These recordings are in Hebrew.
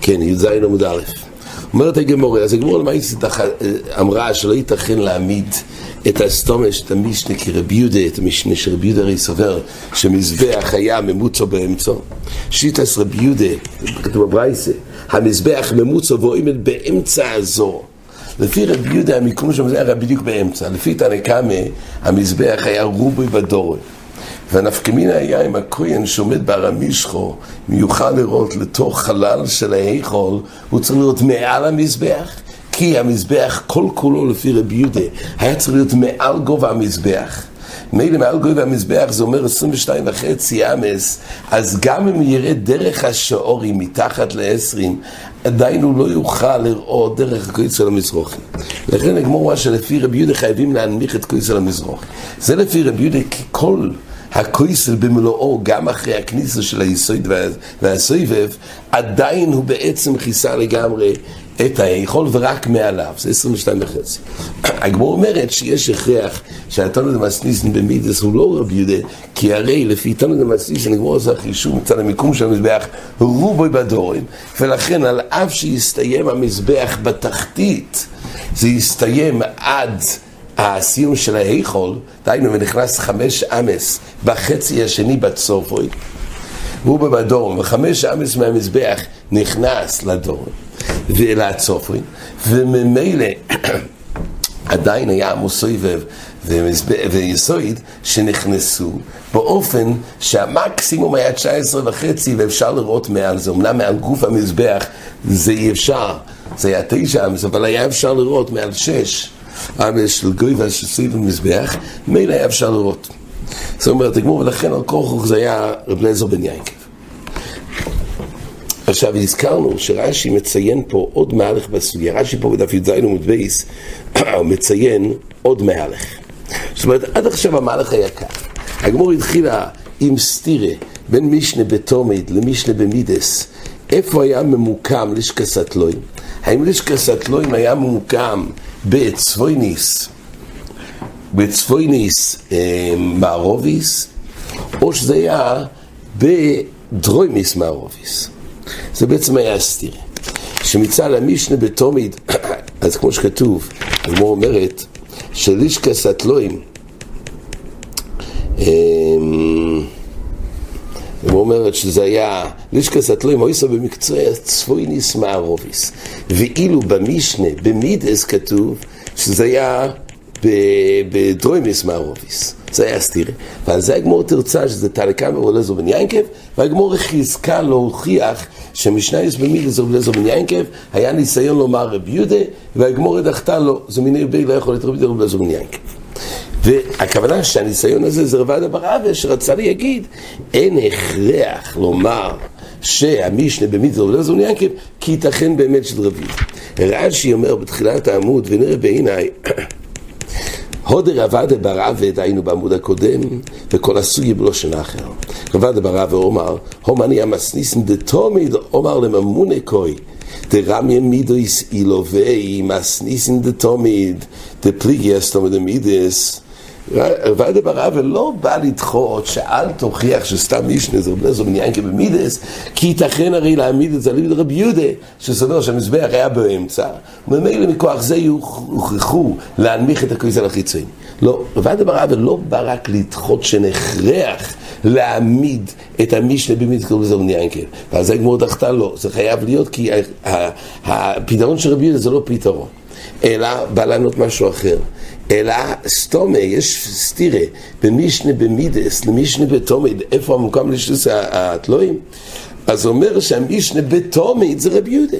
כן, י"ז עמוד א'. אומרת הגמורה, אז הגמורה למעשה אמרה שלא ייתכן להעמיד את הסתומש, את המשנה כרבי יהודה, את המשנה שרבי יהודה הרי סובר שמזבח היה ממוצו באמצעו. שיטס רבי יהודה, כתוב בברייסה, המזבח ממוצו ועומד באמצע הזו. לפי רבי יהודה המיקום שם זה היה בדיוק באמצע, לפי תנקמה המזבח היה רובוי בדורי. והנפקמינה היה עם הכהן שעומד בארמישכו, אם יוכל לראות לתוך חלל של ההיכול, הוא צריך להיות מעל המזבח, כי המזבח כל כולו לפי רבי יהודה היה צריך להיות מעל גובה המזבח. מילא מעל גובה המזבח זה אומר 22 וחצי אמס, אז גם אם ירד דרך השעורים מתחת ל-20, עדיין הוא לא יוכל לראות דרך הכויס של המזרוחי. לכן הגמור שלפי רבי יהודה חייבים להנמיך את כויס של המזרוחי. זה לפי רבי יהודה כי כל הכויסל במלואו, גם אחרי הכניסה של היסוד והסובב, עדיין הוא בעצם כיסה לגמרי את היכול ורק מעליו, זה 22 וחצי. הגמור אומרת שיש הכרח שהתונו דמסניסן במידס הוא לא רבי יהודה, כי הרי לפי תונו דמסניסן הגמור עושה חישוב מצד המיקום של המזבח רובוי בדורים, ולכן על אף שיסתיים המזבח בתחתית, זה יסתיים עד הסיום של ההיכול, דהיינו ונכנס חמש אמס בחצי השני בצופוי, והוא בדורם, וחמש אמס מהמזבח נכנס לדורם ולצופוי, וממילא עדיין היה המוסויבב ויסויד שנכנסו באופן שהמקסימום היה 19 וחצי ואפשר לראות מעל זה, אמנם מעל גוף המזבח זה אי אפשר, זה היה תשע אמס, אבל היה אפשר לראות מעל שש. אמס של גויבה שסביב המזבח, מילא היה אפשר לראות. זאת אומרת, הגמור, ולכן על כורחוך זה היה רב נזר בן יינקב. עכשיו, הזכרנו שרש"י מציין פה עוד מהלך בסוגיה. רש"י פה בדף י"ז עמוד בייס, מציין עוד מהלך. זאת אומרת, עד עכשיו המהלך היה כך. הגמור התחילה עם סטירה בין משנה בתומד למשנה במידס. איפה היה ממוקם לשקסת לוים? האם לשקסת לוים היה ממוקם בצבויניס, בצבויניס אה, מערוביס, או שזה היה בדרוימיס מערוביס. זה בעצם היה הסתיר. שמצד המשנה בתומיד, אז כמו שכתוב, הגמור אומרת, שלישקה סטלואים, הגמור אומרת שזה היה לישקה סטלואים, אויסו במקצוע צפויניס מערוביס. ואילו במשנה, במידס כתוב, שזה היה בדרוימיס מערוביס. זה היה סתירה. ועל זה הגמור תרצה שזה תלקה מרולזו בן ינקב, והגמור חיזקה להוכיח שמשנייס במידס רולזו בן ינקב היה ניסיון לומר רב יהודה, והגמור דחתה לו, זה מיני בי לא יכול להתרבי רולזו בן ינקב. והכוונה שהניסיון הזה זה רבד אברהבה שרצה להגיד אין הכרח לומר שהמישנה במידס רולזו בן ינקב כי ייתכן באמת של רבי. רש"י אומר בתחילת העמוד ונראה בעיניי הודר עבדה ברעבד, היינו בעמוד הקודם, וכל הסוגיה בלושן אחר. עבדה ברעבד אומר, הומני המסניסן דתומיד, אומר לממונה כוי, דרמיה מידויס אילובי, מסניסן דתומיד, דפליגי אסתומד המידס, ועדה ברב לא בא לדחות שאל תוכיח שסתם מישנה זה רבי בן ינקה במידס כי ייתכן הרי להעמיד את זה על רבי יהודה שסובר שהמזבח היה באמצע. וממילא מכוח זה יוכרחו להנמיך את הכביסה לחיצוני. לא, ועדה ברב לא בא רק לדחות שנחרח להעמיד את המשנה במידס כרבי בן ינקה ועל זה גמור דחתה לא, זה חייב להיות כי הפתרון של רבי יהודה זה לא פתרון אלא בא לענות משהו אחר אלא סתומה, יש סתירה במשנה במידס למשנה בתומד, איפה המקום לשלוס התלויים? אז אומר שהמשנה בתומד זה רבי יהודה.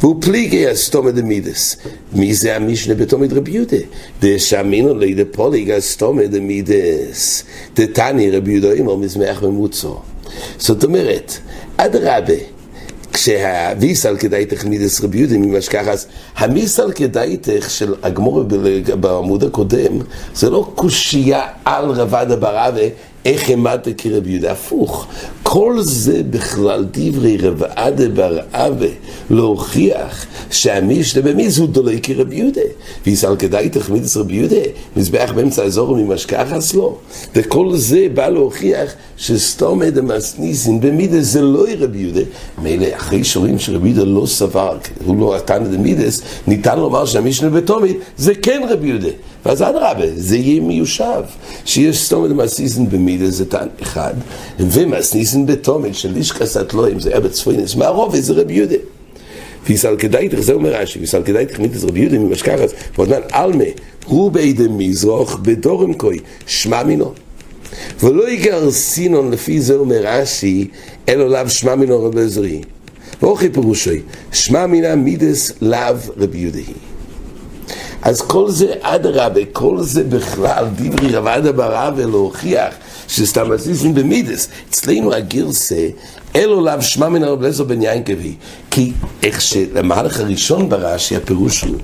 והוא פליגי הסתומה דמידס. מי זה המשנה בתומד רבי יהודה? דשאמינו לי דפוליג הסתומה דמידס. דתני רבי יהודה אימו מזמח ממוצו. זאת אומרת, אדרבה כשהוויסל כדאיתך מידס רבי יהודה ממש ככה, אז המיסל כדאיתך של הגמור בעמוד הקודם, זה לא קושייה על רבדה ברבה, איך העמדת כרבי יהודה, הפוך. כל זה בכלל דברי רב עדה בר אבה להוכיח שהמישנה במיז הוא דולי כרבי יהודה? ויסל כדאי תחמיד את רבי יהודה מזבח באמצע האזור ממשכחס לו וכל זה בא להוכיח שסתום אדם הסניסין במידס זה לא רבי יהודה. מילא אחרי שורים שרבי יהודה לא סבר הוא לא נתן את המידס ניתן לומר שהמישנה בתומית זה כן רבי יהודה. ואז אדרבה, זה יהיה מיושב, שיש סתום את המסניסן במידה, זה טען אחד, ומסניסן בתומת של איש סטלואים, זה היה בצפוינס, מהרוב זה רבי יהודה. ויסל כדאיתך, זה אומר רש"י, ויסל כדאיתך מיתס רבי יהודה ממשכחת, ועודמן עלמה, הוא בידי מזרוח בדורם כוי, שמע מינו. ולא יגר סינון לפי זה אומר רש"י, אלו לאו שמע מינו רבי עזרי. ואוכי פירושי, שמע מינה מידס לאו רבי יהודה אז כל זה אדרבה, כל זה בכלל, דברי רב אדה ברבה להוכיח שסתם עשיסים במידס. אצלנו הגרסה, אלו לאו שמע מן הרב לזו בן יין קבי. כי איך שלמהלך הראשון ברש"י הפירוש הוא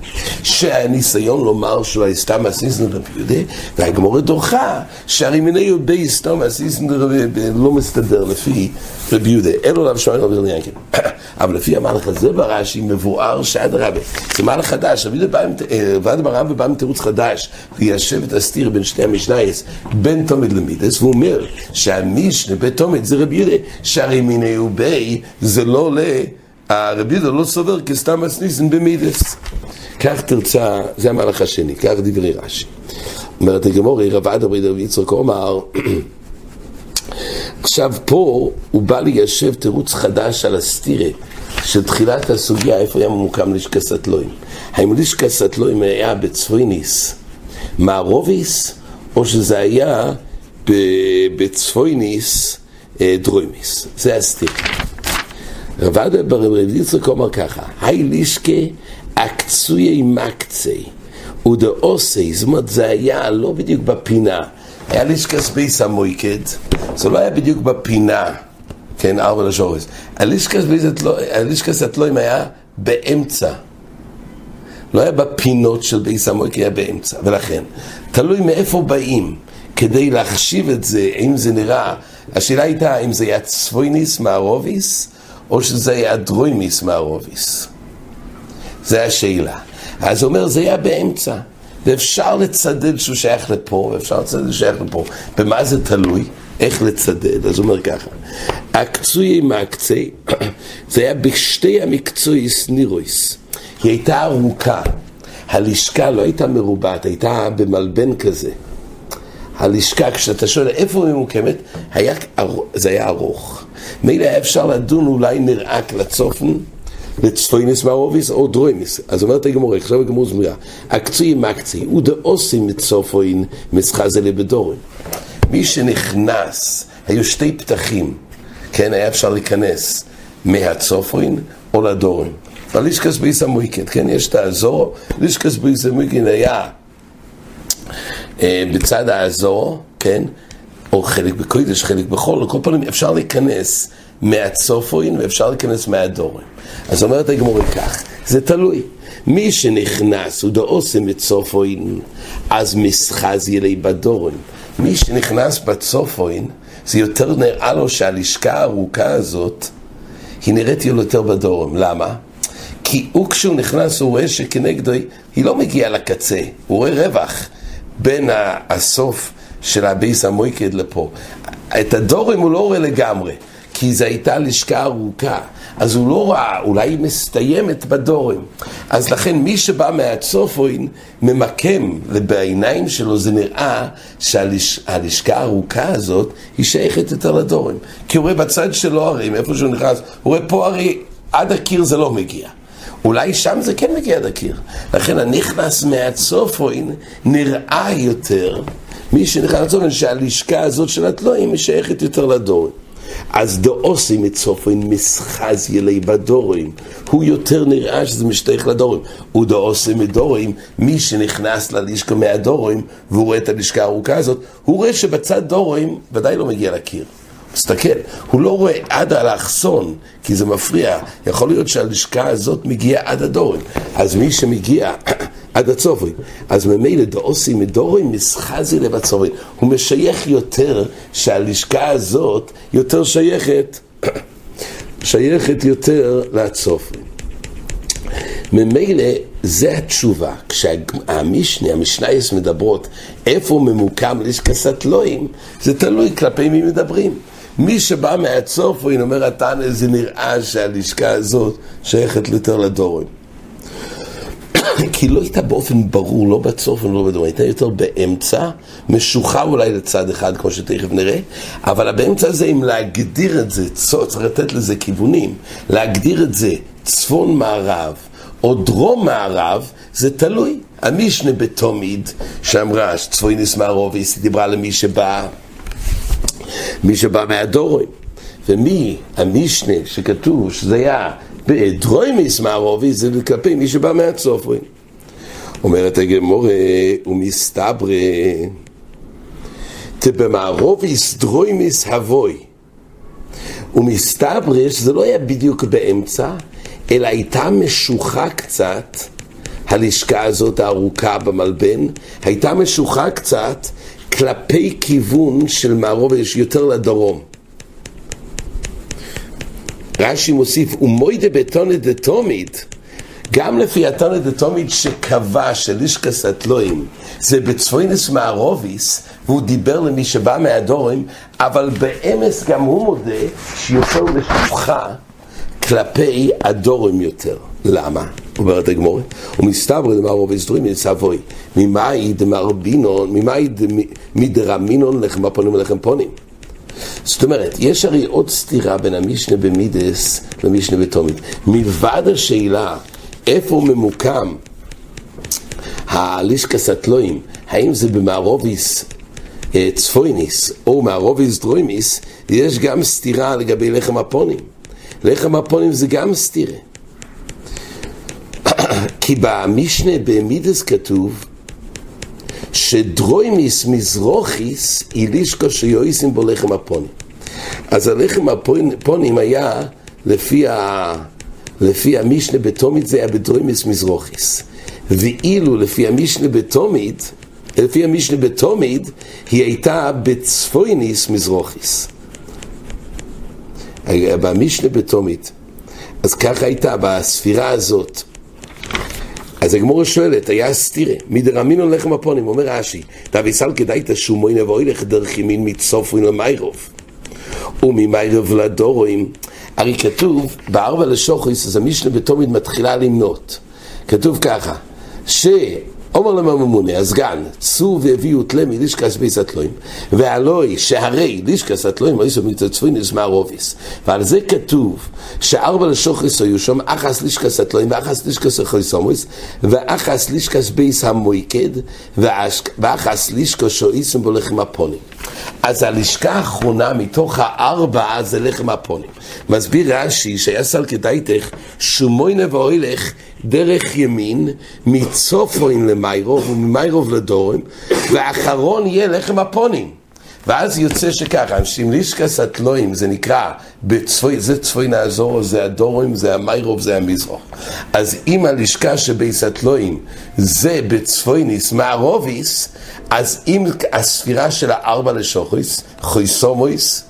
שהניסיון לומר שהוא היה סתם עשיסים רבי יהודה, והגמורה דוחה שהרי מיני יהודי סתם עשיסים רבי לא מסתדר לפי רבי יהודה. אלו לאו שמע מן הרב בן יין קבי. אבל לפי המהלך הזה ברש"י מבואר שאדרבה, זה מהלך חדש, רבי ועד ברם ובא עם תירוץ חדש, וישב את הסתיר בין שני המשנייס, בין תומד למידס, והוא אומר שהמישנה בתומד זה רבי יהודה, שהרי מיני ובי זה לא ל... הרבי יהודה לא סובר כסתם הסניסן במידס. כך תרצה, זה המהלך השני, כך דברי רש"י. אומרת הגמורי, רב עדה רבי יצחק אומר עכשיו פה הוא בא ליישב תירוץ חדש על הסטירה של תחילת הסוגיה, איפה היה ממוקם לישקה סטלואים. האם לישקה סטלואים היה בצפויניס מערוביס, או שזה היה בצפויניס דרוימיס. זה הסתירה. רב אדא בריה דרב יצחק אומר ככה, האי לישקה אקצויי מקציא ואוסיא, זאת אומרת זה היה לא בדיוק בפינה היה לישקס בייס המויקד, זה לא היה בדיוק בפינה, כן, ארבע לישקס. הלישקס הטלואים היה באמצע. לא היה בפינות של בייס המויקד, היה באמצע. ולכן, תלוי מאיפה באים. כדי להחשיב את זה, האם זה נראה, השאלה הייתה אם זה היה צפויניס מערוביס, או שזה היה דרוימיס מערוביס. זה השאלה. אז הוא אומר, זה היה באמצע. ואפשר לצדד שהוא שייך לפה, ואפשר לצדד שהוא שייך לפה. במה זה תלוי? איך לצדד? אז הוא אומר ככה, אקצויי מקציא, זה היה בשתי המקצועיס נירויס. היא הייתה ארוכה, הלשכה לא הייתה מרובעת, הייתה במלבן כזה. הלשכה, כשאתה שואל איפה היא ממוקמת, היה, זה היה ארוך. מילא היה אפשר לדון אולי נראה לצופן, לצפוינס מערוביס או דרוימיס. אז אומרת הגמור, עכשיו הגמור זמורה, הקצוי מקצי, ודאוסים מצופוין מסחזה לבדורין. מי שנכנס, היו שתי פתחים, כן, היה אפשר להיכנס מהצופוין או לדורין. בלישקס ביס המויקד, כן, יש את האזור, לישקס ביס המויקד היה בצד האזור, כן, או חלק בקוידש, חלק בחול, על כל פנים אפשר להיכנס מהצופוין ואפשר להיכנס מהדורין. אז אומרת הגמורי כך, זה תלוי. מי שנכנס הוא דאוסם בצופוין, אז מסחז ילי בדורין. מי שנכנס בצופוין, זה יותר נראה לו שהלשכה הארוכה הזאת, היא נראית לו יותר בדורם. למה? כי הוא כשהוא נכנס הוא רואה שכנגדו היא לא מגיעה לקצה, הוא רואה רווח בין הסוף של הביס המויקד לפה. את הדורם הוא לא רואה לגמרי, כי זו הייתה לשכה ארוכה. אז הוא לא ראה, אולי היא מסתיימת בדורים. אז לכן מי שבא מהצופוין ממקם, בעיניים שלו זה נראה שהלשכה הארוכה הזאת היא שייכת יותר לדורים. כי הוא רואה בצד שלו הרי, מאיפה שהוא נכנס, הוא רואה פה הרי עד הקיר זה לא מגיע. אולי שם זה כן מגיע עד הקיר. לכן הנכנס מהצופוין נראה יותר, מי שנכנס לצופוין, שהלשכה הזאת של התלויים היא שייכת יותר לדורים. אז דאוסי מצופן מסחז ילי בדורים, הוא יותר נראה שזה משתייך לדורים. הוא דאוסי מדורים, מי שנכנס ללשכה מהדורים, והוא רואה את הלשכה הארוכה הזאת, הוא רואה שבצד דורים ודאי לא מגיע לקיר. תסתכל, הוא לא רואה עד האלכסון, כי זה מפריע. יכול להיות שהלשכה הזאת מגיעה עד הדורים. אז מי שמגיע עד הצופרי. אז ממילא דאוסי מדורי מסחזי לב הצופרי. הוא משייך יותר שהלשכה הזאת יותר שייכת, שייכת יותר לצופרי. ממילא זה התשובה, כשהמשנה, המשנייס מדברות איפה ממוקם לשכסת לואים, זה תלוי כלפי מי מדברים. מי שבא מהצופוין אומר התנא זה נראה שהלשכה הזאת שייכת יותר לדורים. כי לא הייתה באופן ברור, לא בצופן ולא בדורים, הייתה יותר באמצע, משוחה אולי לצד אחד, כמו שתכף נראה, אבל באמצע הזה, אם להגדיר את זה, צריך לתת לזה כיוונים, להגדיר את זה צפון מערב, או דרום מערב, זה תלוי. המשנה בתומיד, שאמרה שצפוינס מערוביס, דיברה למי שבא, מי שבא מהדורים. ומי המשנה שכתוב שזה היה בדרוימיס מערוביס, זה כלפי מי שבא מהצופרים. אומרת הגמורה, ומסתברא, תבמערוביס דרוימיס הבוי. ומסתברא שזה לא היה בדיוק באמצע, אלא הייתה משוכה קצת, הלשכה הזאת הארוכה במלבן, הייתה משוכה קצת כלפי כיוון של מערובש יותר לדרום. רש"י מוסיף, ומוידה בטונה דתומית, גם לפי הטונה דתומית שקבע שלישקס התלויים זה בצפוינס מערוביס, והוא דיבר למי שבא מהדורים, אבל באמס גם הוא מודה שיותר משוכה כלפי הדורים יותר. למה? אומרת הגמורה, ומסתבר דמר רוב הסדרים יצבוי, ממאי דמרבינון, ממאי מדרמינון לחם הפונים ולחם פונים. זאת אומרת, יש הרי עוד סתירה בין המשנה במידס למשנה בתומית. מלבד השאלה איפה ממוקם הלישקס התלויים, האם זה במערוביס אה, צפויניס או מערוביס דרוימיס, יש גם סתירה לגבי לחם הפונים. לחם הפונים זה גם סתירה. כי במשנה במידס כתוב שדרוימיס מזרוכיס אילישקו שיועיסים בו לחם הפונים. אז הלחם הפונים היה לפי, ה... לפי המשנה בתומית זה היה בדרוימיס מזרוכיס. ואילו לפי המשנה בתומית, לפי המשנה בתומית, היא הייתה בצפויניס מזרוכיס. במשנה בתומית. אז ככה הייתה, בספירה הזאת. אז הגמורה שואלת, היה סתירה, מדרמינון לחם הפונים, אומר רש"י, תביסל כדאי תשומוי נבוא ילך דרך ימין מצופרין למיירוב, וממיירוב לדורוים. הרי כתוב, בארבע לשוחריס, אז המשנה בתומית מתחילה למנות. כתוב ככה, ש... אומר להם הממונה, הסגן, צאו והביאו תלה מלישקס בי סטלוים, והלוי שהרי לישקס סטלוים היו מצצפוין נזמר רוביס. ועל זה כתוב שארבע לשוחריס היו שם, אחס לישקס סטלוים, ואחס לישקס חויסומוס, ואחס לישקס ביס המויקד, ואחס לישקס שויסם בו לחם הפונים. אז הלשכה האחרונה מתוך הארבע זה לחם הפונים. מסביר רש"י שהיה סל כדאיתך שומוינה ואוילך דרך ימין, מצופוין למיירוב וממיירוב לדורם, והאחרון יהיה לחם הפונים. ואז יוצא שככה, אנשים לישקס התלויים, זה נקרא, בצפוי, זה צפוי נעזור, זה הדורים, זה המיירוב, זה המזרוח. אז אם הלשכה שבייס התלויים זה בצפויניס מערוביס, אז אם הספירה של הארבע לשוכריס, חויסומויס,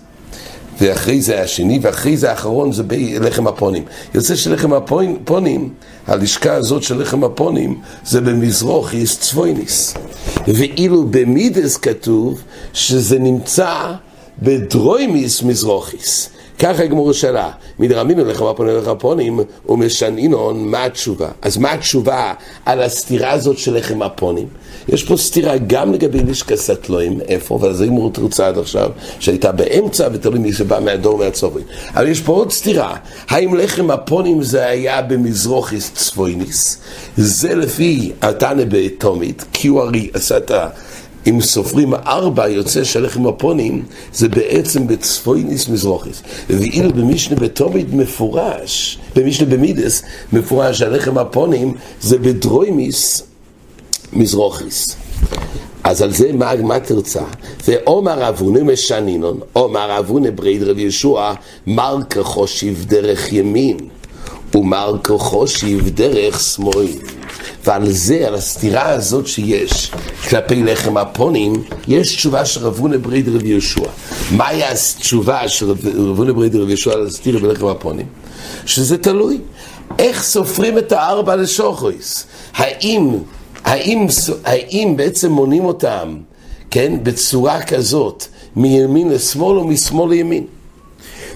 ואחרי זה השני, ואחרי זה האחרון זה בלחם הפונים. יוצא שלחם הפונים, הלשכה הזאת של לחם הפונים, זה במזרוחיס צפויניס. ואילו במידס כתוב שזה נמצא בדרוימיס מזרוחיס. ככה הגמור שאלה, מדרמינו לך הפונים לך הפונים ומשנינון מה התשובה? אז מה התשובה על הסתירה הזאת של לחם הפונים? יש פה סתירה גם לגבי לישקה סטלוים, איפה, ועל זה גמור תרצה עד עכשיו, שהייתה באמצע ותלוי מי שבא מהדור מהצורי. אבל יש פה עוד סתירה, האם לחם הפונים זה היה במזרוכיס צפויניס? זה לפי התנא בתומית, כי הוא הרי עשה את ה... אם סופרים ארבע, יוצא שהלחם הפונים זה בעצם בצפויניס מזרוכיס. ואילו במשנה בתומית מפורש, במשנה במידס מפורש שהלחם הפונים זה בדרוימיס מזרוכיס. אז על זה מה, מה תרצה? ואומר אבונה משנינון, אומר אבונה בריד רב ישוע, מר כחושיב דרך ימין, ומר כחושיב דרך שמאל. ועל זה, על הסתירה הזאת שיש כלפי לחם הפונים, יש תשובה של רבונה בריד רבי יהושע. מהי התשובה של רבונה בריד רבי יהושע על הסתירה בלחם הפונים? שזה תלוי. איך סופרים את הארבע לשוחויס? האם, האם, האם בעצם מונים אותם, כן, בצורה כזאת, מימין לשמאל או משמאל לימין?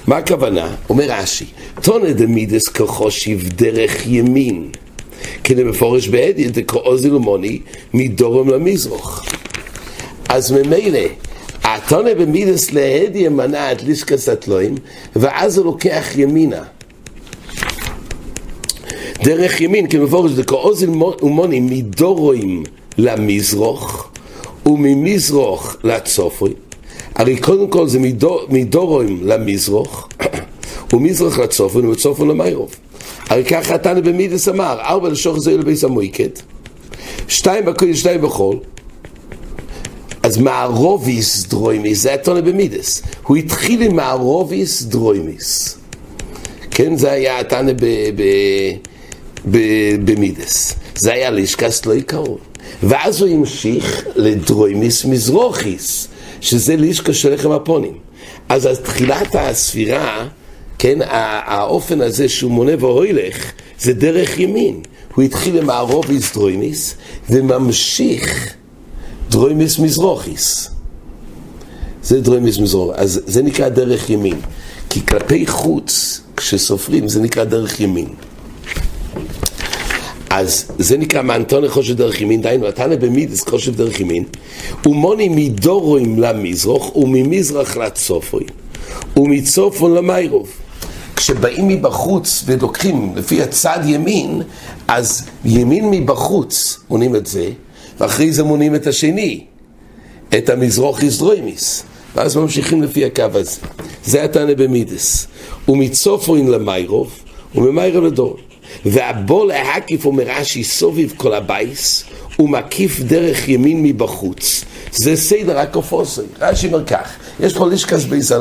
מה הכוונה? אומר רש"י, תונא דמידס כחושיב דרך ימין. כדי מפורש בעדי דקאוזי למוני מדורם למזרוח. אז ממילא, התונא במידס להדי ימנע את לישקס התלויים, ואז הוא לוקח ימינה. דרך ימין, כמפורש דקאוזי ומוני מדורוים למזרוח, וממזרוח לצופוי. הרי קודם כל זה מדור, מדורוים למזרוח, ומזרח לצופון וצופון למיירוב. הרי ככה התנא במידס אמר, ארבע לשוך זה לביס המויקד, שתיים בקודש, שתיים בחול. אז מערוביס דרוימיס, זה התנא במידס. הוא התחיל עם מערוביס דרוימיס. כן, זה היה התנא במידס. זה היה לישקס לא עיקרון. ואז הוא המשיך לדרוימיס מזרוכיס. שזה לישקה של לחם הפונים. אז תחילת הספירה, כן, האופן הזה שהוא מונה והוילך, זה דרך ימין. הוא התחיל עם הערוביס דרוימיס, וממשיך דרוימיס מזרוכיס. זה דרוימיס מזרוכיס. אז זה נקרא דרך ימין. כי כלפי חוץ, כשסופרים, זה נקרא דרך ימין. אז זה נקרא מאנטון חושב דרך ימין, דהיינו, התנא במידס חושב דרך ימין, ומוני מדורוים למזרח, וממזרח לצופוין, ומצופוין למיירוב. כשבאים מבחוץ ולוקחים לפי הצד ימין, אז ימין מבחוץ מונים את זה, ואחרי זה מונים את השני, את המזרוכיס דרוימיס. ואז ממשיכים לפי הקו הזה. זה התנא במידס. ומצופוין למיירוב, וממיירוב לדורוים. והכל ההקיף אומר רש"י סוביב כל הבייס ומקיף דרך ימין מבחוץ. זה סדר הקופוסי. רש"י אומר כך יש פה לישקס בייס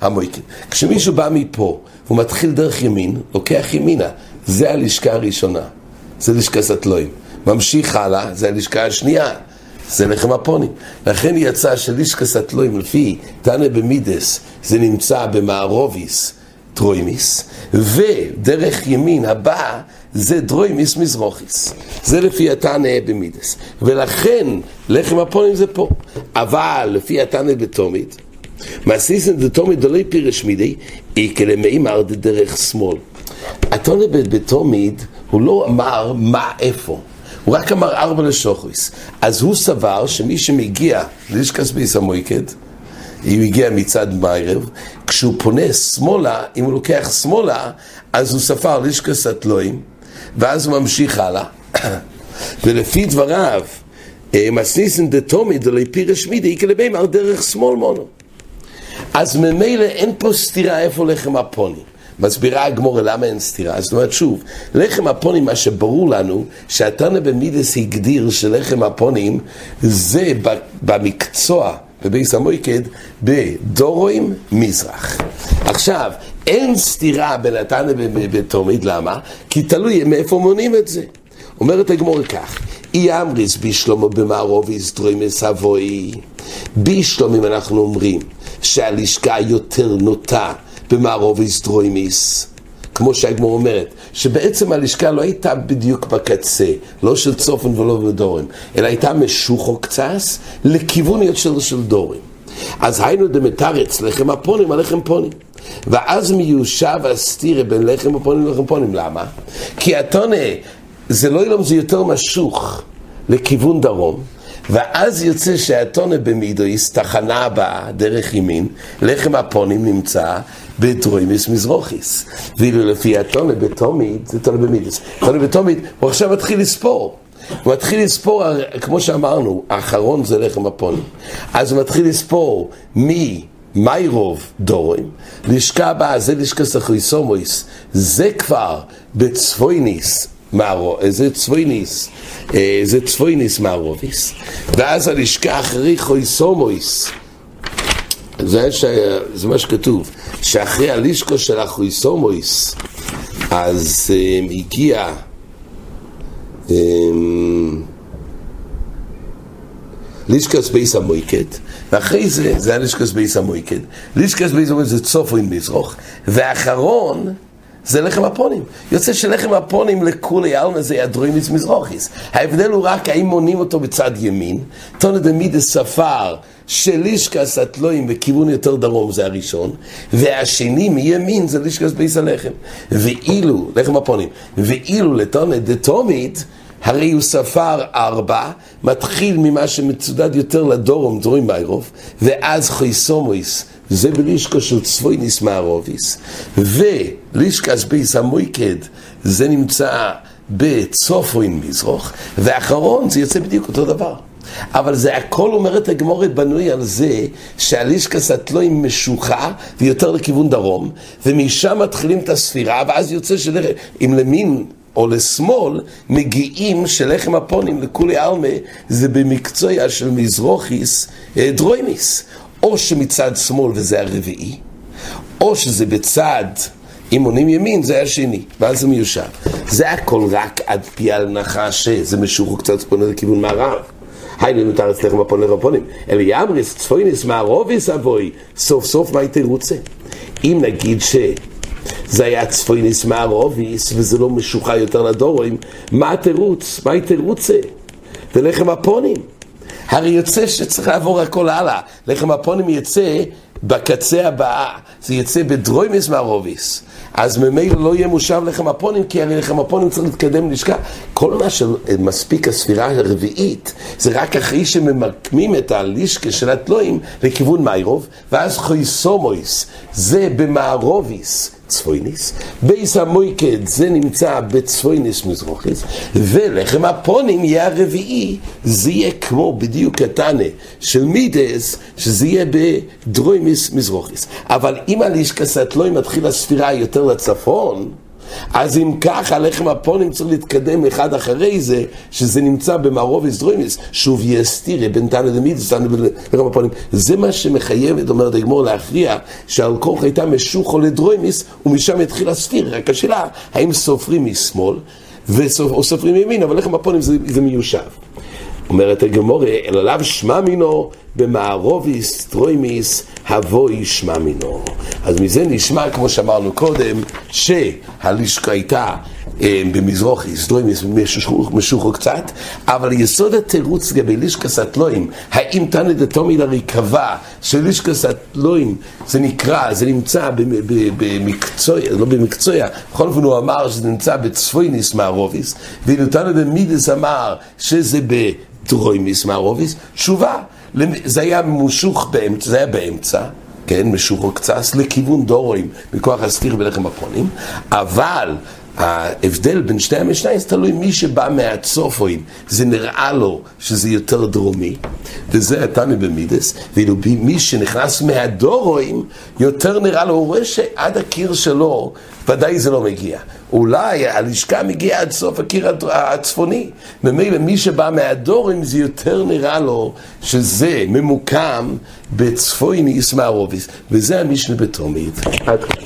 המויקן כשמישהו בא מפה והוא מתחיל דרך ימין לוקח ימינה. זה הלשכה הראשונה. זה לשכס התלויים. ממשיך הלאה זה הלשכה השנייה. זה לחם הפונים. לכן יצא שלישקס התלויים לפי תנא במידס זה נמצא במערוביס טרוימיס, ודרך ימין הבא זה דרוימיס מזרוכיס. זה לפי התנא במידס. ולכן לחם הפונים זה פה. אבל לפי התנא בתומית, מעשיסן דתומית דלוי פירש מידי, איקא למימר דרך שמאל. התנא בתומית, הוא לא אמר מה איפה. הוא רק אמר ארבע לשוכריס. אז הוא סבר שמי שמגיע לישקס ביס המויקד, הוא הגיע מצד מיירב, כשהוא פונה שמאלה, אם הוא לוקח שמאלה, אז הוא ספר לישקס התלויים, ואז הוא ממשיך הלאה. ולפי דבריו, אה, מסניסן דתומי דלי פירש מידי, איקה לבימר דרך שמאל מונו. אז ממילא אין פה סתירה איפה לחם הפונים. מסבירה הגמורה למה אין סתירה. זאת אומרת, שוב, לחם הפונים, מה שברור לנו, שהתנא במידס הגדיר שלחם הפונים זה במקצוע בביס המויקד בדורוים מזרח. עכשיו, אין סתירה בין התנא בתומית, למה? כי תלוי מאיפה מונים את זה. אומרת הגמור כך, אי אמריס בישלומו במערוביס דרוימס אבוי. בישלום אם אנחנו אומרים שהלשכה יותר נוטה במערוביס דרוימיס. כמו שהגמור אומרת, שבעצם הלשכה לא הייתה בדיוק בקצה, לא של צופן ולא בדורים, אלא הייתה משוחו קצס לכיוון יותר של דורים. אז היינו דמתרץ לחם הפונים על לחם פונים. ואז מיושב הסתירה בין לחם הפונים ללחם פונים. למה? כי הטונה, זה לא ילום, זה יותר משוך לכיוון דרום. ואז יוצא שהטונה במידויס, תחנה הבאה, דרך ימין, לחם הפונים נמצא בדרוימיס מזרוכיס. ואילו לפי הטונה בתומית, זה טונה במידויס. טונה בתומית, הוא עכשיו מתחיל לספור. הוא מתחיל לספור, כמו שאמרנו, האחרון זה לחם הפונים. אז הוא מתחיל לספור מי... מיירוב דורים, לשכה הבאה זה לשכה סכריסומויס, זה כבר בצפויניס, זה צפויניס, אה, זה צפויניס מערוביס, ואז הלשכה אחרי חויסומויס, זה, ש... זה מה שכתוב, שאחרי הלישקו של החויסומויס, אז um, הגיע, אמ, לישקס בייס המויקד, ואחרי זה, זה היה לישקס בייס המויקד. לישקס בייס המויקד זה צופוין מזרוך, ואחרון זה לחם הפונים. יוצא שלחם הפונים לכולי עלמא זה הדרוימיס מזרוכיס. ההבדל הוא רק האם מונים אותו בצד ימין, תונת דמידה ספר של לישקס התלויים בכיוון יותר דרום זה הראשון, והשני מימין זה לישקס בייס הלחם. ואילו, לחם הפונים, ואילו לתונת דתומית, הרי הוא ספר ארבע, מתחיל ממה שמצודד יותר לדורום, דרוים מיירוב, ואז חויסומויס, זה בלישקו של צפויניס מערוביס, ולישקס ביס המויקד, זה נמצא בצופוין מזרוך, ואחרון זה יוצא בדיוק אותו דבר. אבל זה הכל אומרת הגמורת בנוי על זה שהלישקס התלויים משוחה ויותר לכיוון דרום ומשם מתחילים את הספירה ואז יוצא שאם למין או לשמאל, מגיעים שלחם הפונים לכולי עלמה זה במקצוע של מזרוכיס אה, דרוימיס. או שמצד שמאל וזה הרביעי, או שזה בצד, אם עונים ימין זה השני, ואז זה מיושב. זה הכל רק עד פי הנחש, זה משוחו קצת פונה לכיוון מערב. היינו מותר אצלכם הפון לרפונים. אלא ימריס צפויניס מערוביס אבוי, סוף סוף מה הייתי רוצה? אם נגיד ש... זה היה צפויניס מערוביס, וזה לא משוחה יותר לדורים, מה התירוץ? מה התירוץ זה? ולחם הפונים. הרי יוצא שצריך לעבור הכל הלאה. לחם הפונים יצא בקצה הבאה, זה יצא בדרוימיס מערוביס. אז ממילא לא יהיה מושב לחם הפונים, כי הרי לחם הפונים צריך להתקדם לשכה. כל מה שמספיק הספירה הרביעית, זה רק אחרי שממקמים את הלישקה של התלויים לכיוון מיירוב, ואז חויסומויס, זה במערוביס. צפויניס, בייס המויקד זה נמצא בצפויניס מזרוכיס, ולחם הפונים יהיה הרביעי, זה יהיה כמו בדיוק קטנה של מידס, שזה יהיה בדרוימיס מזרוכיס. אבל אם הלישקסת לא מתחיל הספירה יותר לצפון, אז אם ככה, לחם הפונים צריך להתקדם אחד אחרי זה, שזה נמצא במערוב איסדרוימיס, שוב יסתירה בין תנא דמידס, תנא לחם הפונים. זה מה שמחייב, את אומרת הגמור, להכריע שעל כוח הייתה משוחו לדרוימיס, ומשם התחיל הספיר. רק השאלה, האם סופרים משמאל, או סופרים ימין, אבל לחם הפונים זה, זה מיושב. אומרת הגמורה, אלא לאו שמע מינו במערוביס טרוימיס הבוי שמע מינו. אז מזה נשמע, כמו שאמרנו קודם, שהלשכה הייתה אה, במזרוחי, טרוימיס משוחו קצת, אבל יסוד התירוץ לגבי לישקה סטלואים, האם תנא דתומי הרי קבע שלישקה סטלואים זה נקרא, זה נמצא במקצוע, לא במקצוע, בכל אופן הוא אמר שזה נמצא בצפויניס מערוביס, ואילו תנא דמידס אמר שזה ב... דרוימיס מערוביס, תשובה. זה היה משוך באמצע, זה היה באמצע, כן, משוך קצת, לכיוון דורוים, מכוח הסתיר בלחם הפונים, אבל ההבדל בין שני המשניים זה תלוי מי שבא מהצופוין, זה נראה לו שזה יותר דרומי, וזה התנא במידס, ואילו מי שנכנס מהדורוים, יותר נראה לו, הוא רואה שעד הקיר שלו, ודאי זה לא מגיע. אולי הלשכה מגיעה עד סוף הקיר הצפוני. ממילא מי שבא מהדורים זה יותר נראה לו שזה ממוקם בצפויניס מערוביס, וזה המשנה בתומית. עד כאן.